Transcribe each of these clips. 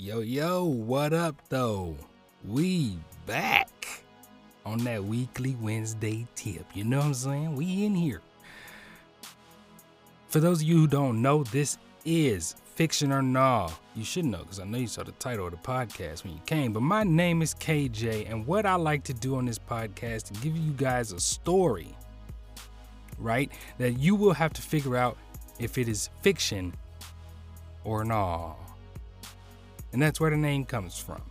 Yo, yo, what up, though? We back on that weekly Wednesday tip. You know what I'm saying? We in here. For those of you who don't know, this is Fiction or Nah. You should know because I know you saw the title of the podcast when you came. But my name is KJ, and what I like to do on this podcast is give you guys a story, right? That you will have to figure out if it is fiction or nah. And that's where the name comes from.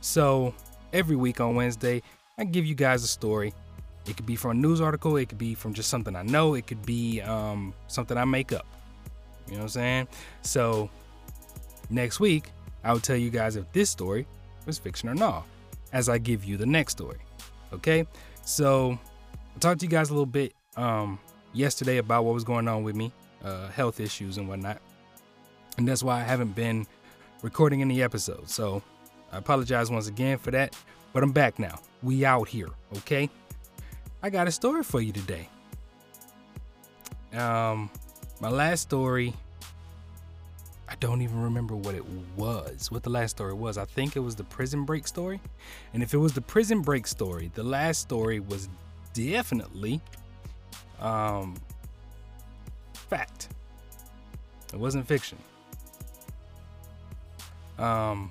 So every week on Wednesday, I give you guys a story. It could be from a news article, it could be from just something I know, it could be um, something I make up. You know what I'm saying? So next week, I'll tell you guys if this story was fiction or not as I give you the next story. Okay? So I talked to you guys a little bit um, yesterday about what was going on with me, uh, health issues and whatnot. And that's why I haven't been recording any episodes. So I apologize once again for that, but I'm back now. We out here, okay? I got a story for you today. Um, my last story, I don't even remember what it was, what the last story was. I think it was the prison break story. And if it was the prison break story, the last story was definitely um, fact. It wasn't fiction. Um,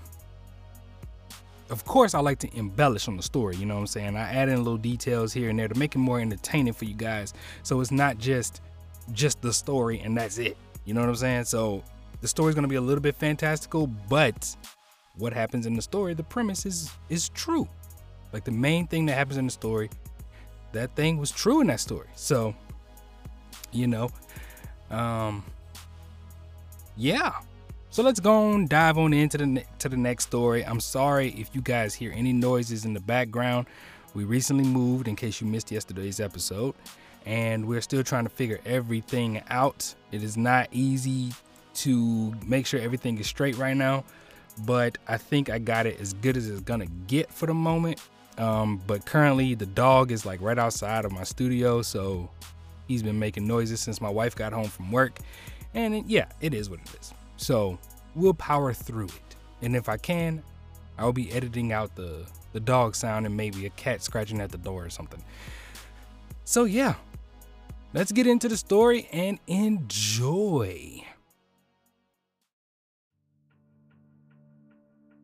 of course, I like to embellish on the story, you know what I'm saying? I add in little details here and there to make it more entertaining for you guys. So it's not just just the story and that's it. You know what I'm saying? So the story's gonna be a little bit fantastical, but what happens in the story, the premise is is true. Like the main thing that happens in the story, that thing was true in that story. So, you know, um, yeah, so let's go and dive on into the to the next story. I'm sorry if you guys hear any noises in the background. We recently moved, in case you missed yesterday's episode, and we're still trying to figure everything out. It is not easy to make sure everything is straight right now, but I think I got it as good as it's gonna get for the moment. Um, but currently, the dog is like right outside of my studio, so he's been making noises since my wife got home from work. And it, yeah, it is what it is. So we'll power through it. And if I can, I'll be editing out the, the dog sound and maybe a cat scratching at the door or something. So yeah, let's get into the story and enjoy.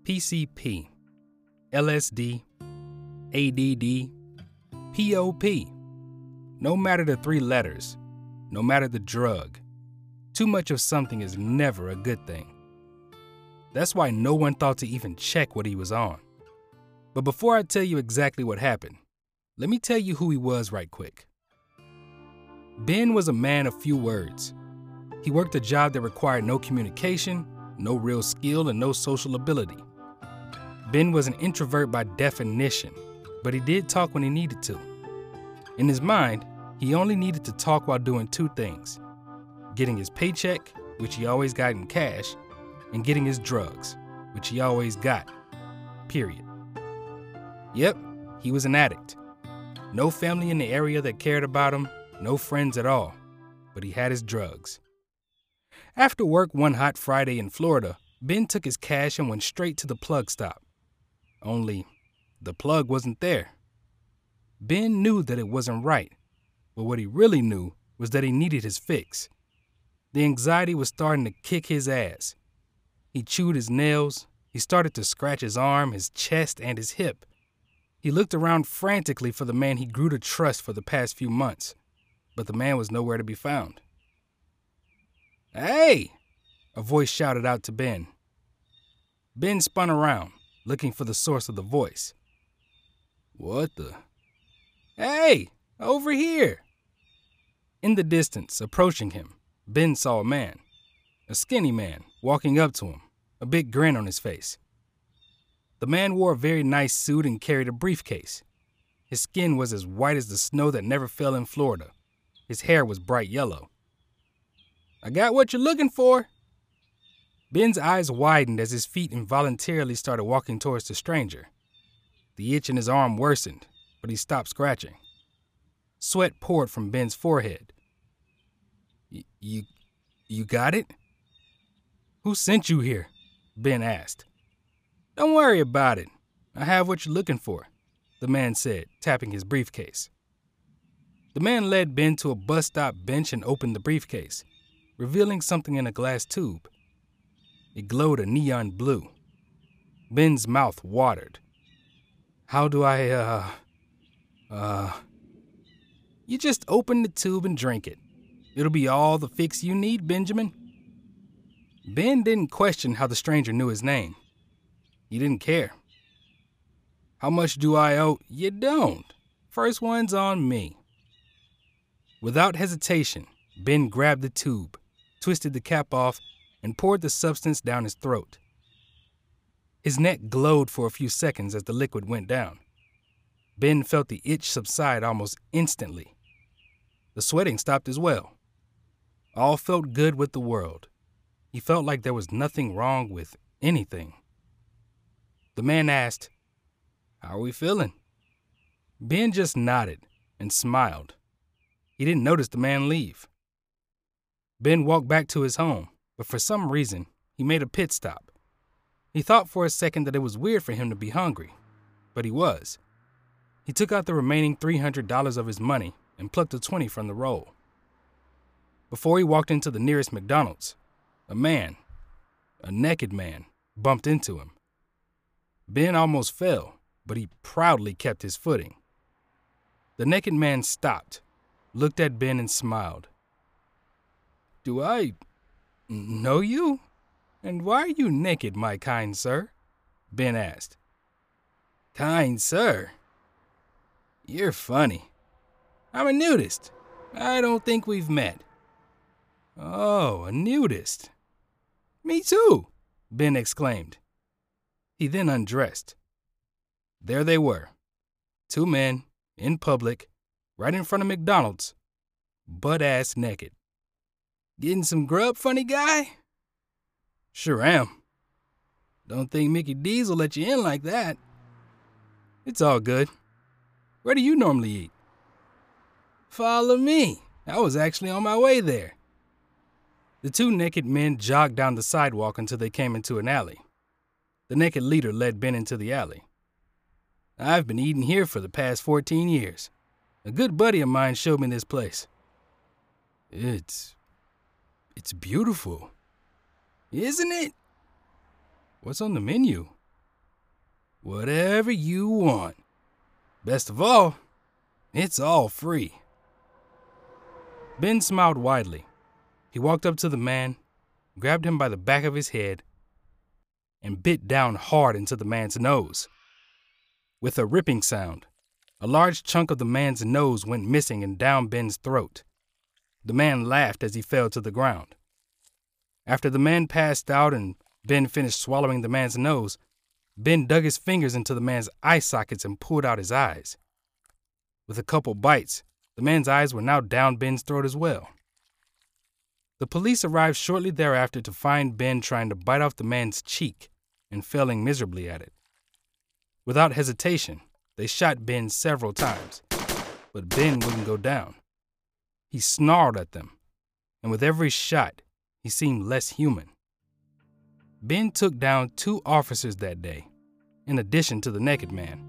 PCP, LSD, ADD, POP. No matter the three letters, no matter the drug, too much of something is never a good thing. That's why no one thought to even check what he was on. But before I tell you exactly what happened, let me tell you who he was right quick. Ben was a man of few words. He worked a job that required no communication, no real skill, and no social ability. Ben was an introvert by definition, but he did talk when he needed to. In his mind, he only needed to talk while doing two things getting his paycheck, which he always got in cash, and getting his drugs, which he always got. Period. Yep, he was an addict. No family in the area that cared about him, no friends at all, but he had his drugs. After work one hot Friday in Florida, Ben took his cash and went straight to the plug stop. Only, the plug wasn't there. Ben knew that it wasn't right, but what he really knew was that he needed his fix. The anxiety was starting to kick his ass. He chewed his nails. He started to scratch his arm, his chest, and his hip. He looked around frantically for the man he grew to trust for the past few months, but the man was nowhere to be found. Hey! A voice shouted out to Ben. Ben spun around, looking for the source of the voice. What the? Hey! Over here! In the distance, approaching him, Ben saw a man, a skinny man, walking up to him, a big grin on his face. The man wore a very nice suit and carried a briefcase. His skin was as white as the snow that never fell in Florida. His hair was bright yellow. I got what you're looking for. Ben's eyes widened as his feet involuntarily started walking towards the stranger. The itch in his arm worsened, but he stopped scratching. Sweat poured from Ben's forehead. You you got it? Who sent you here? Ben asked. Don't worry about it. I have what you're looking for, the man said, tapping his briefcase. The man led Ben to a bus stop bench and opened the briefcase, revealing something in a glass tube. It glowed a neon blue. Ben's mouth watered. How do I, uh, uh. You just open the tube and drink it. It'll be all the fix you need, Benjamin. Ben didn't question how the stranger knew his name. He didn't care. How much do I owe? You don't. First one's on me. Without hesitation, Ben grabbed the tube, twisted the cap off, and poured the substance down his throat. His neck glowed for a few seconds as the liquid went down. Ben felt the itch subside almost instantly. The sweating stopped as well. All felt good with the world. He felt like there was nothing wrong with anything. The man asked, How are we feeling? Ben just nodded and smiled. He didn't notice the man leave. Ben walked back to his home, but for some reason, he made a pit stop. He thought for a second that it was weird for him to be hungry, but he was. He took out the remaining $300 of his money and plucked a 20 from the roll. Before he walked into the nearest McDonald's, a man, a naked man, bumped into him. Ben almost fell, but he proudly kept his footing. The naked man stopped, looked at Ben, and smiled. Do I know you? And why are you naked, my kind sir? Ben asked. Kind sir? You're funny. I'm a nudist. I don't think we've met. Oh, a nudist. Me too, Ben exclaimed. He then undressed. There they were two men, in public, right in front of McDonald's, butt ass naked. Getting some grub, funny guy? Sure am. Don't think Mickey D's will let you in like that. It's all good. Where do you normally eat? Follow me. I was actually on my way there. The two naked men jogged down the sidewalk until they came into an alley. The naked leader led Ben into the alley. I've been eating here for the past 14 years. A good buddy of mine showed me this place. It's. it's beautiful. Isn't it? What's on the menu? Whatever you want. Best of all, it's all free. Ben smiled widely. He walked up to the man, grabbed him by the back of his head, and bit down hard into the man's nose. With a ripping sound, a large chunk of the man's nose went missing and down Ben's throat. The man laughed as he fell to the ground. After the man passed out and Ben finished swallowing the man's nose, Ben dug his fingers into the man's eye sockets and pulled out his eyes. With a couple bites, the man's eyes were now down Ben's throat as well. The police arrived shortly thereafter to find Ben trying to bite off the man's cheek and failing miserably at it. Without hesitation, they shot Ben several times, but Ben wouldn't go down. He snarled at them, and with every shot, he seemed less human. Ben took down two officers that day, in addition to the naked man.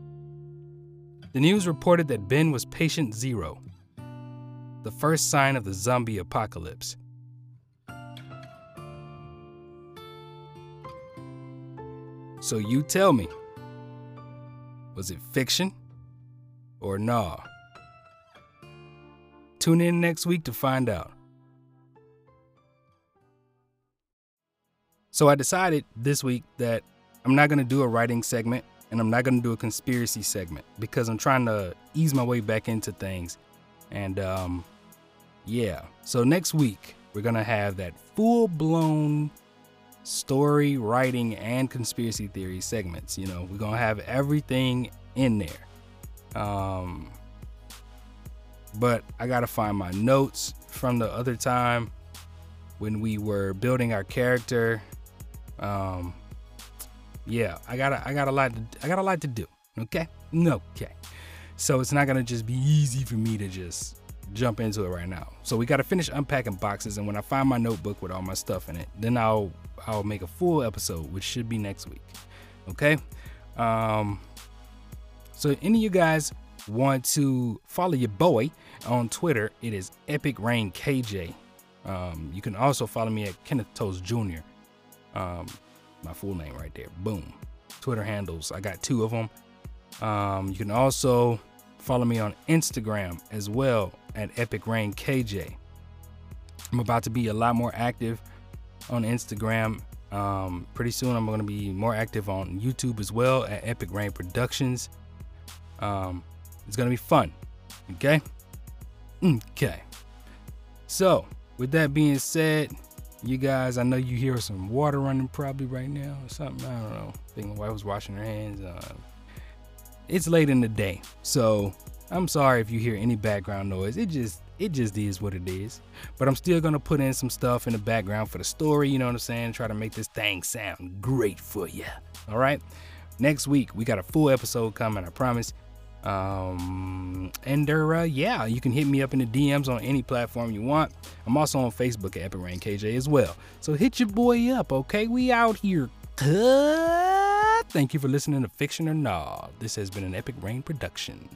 The news reported that Ben was patient zero, the first sign of the zombie apocalypse. So you tell me, was it fiction or nah? Tune in next week to find out. So I decided this week that I'm not going to do a writing segment and I'm not going to do a conspiracy segment because I'm trying to ease my way back into things. And um, yeah, so next week we're going to have that full blown story, writing, and conspiracy theory segments. You know, we're gonna have everything in there. Um, but I gotta find my notes from the other time when we were building our character. Um, yeah, I gotta, I got a lot to, I got a lot to do. Okay, okay. So it's not gonna just be easy for me to just jump into it right now. So we got to finish unpacking boxes, and when I find my notebook with all my stuff in it, then I'll I'll make a full episode, which should be next week. Okay. Um, so any of you guys want to follow your boy on Twitter, it is Epic Rain KJ. Um, you can also follow me at Kenneth Toast Jr. Um, my full name right there. Boom. Twitter handles. I got two of them. Um, you can also follow me on Instagram as well at Epic Rain KJ. I'm about to be a lot more active on Instagram. Um, pretty soon, I'm going to be more active on YouTube as well at Epic Rain Productions. Um, it's going to be fun. Okay? Okay. So, with that being said, you guys, I know you hear some water running probably right now or something. I don't know. I think my wife was washing her hands. Uh, it's late in the day, so I'm sorry if you hear any background noise. It just it just is what it is. But I'm still gonna put in some stuff in the background for the story, you know what I'm saying? Try to make this thing sound great for you. All right. Next week we got a full episode coming, I promise. Um, and uh, yeah, you can hit me up in the DMs on any platform you want. I'm also on Facebook at Epic Rain KJ as well. So hit your boy up, okay? We out here. Thank you for listening to Fiction or Nah. This has been an Epic Rain production.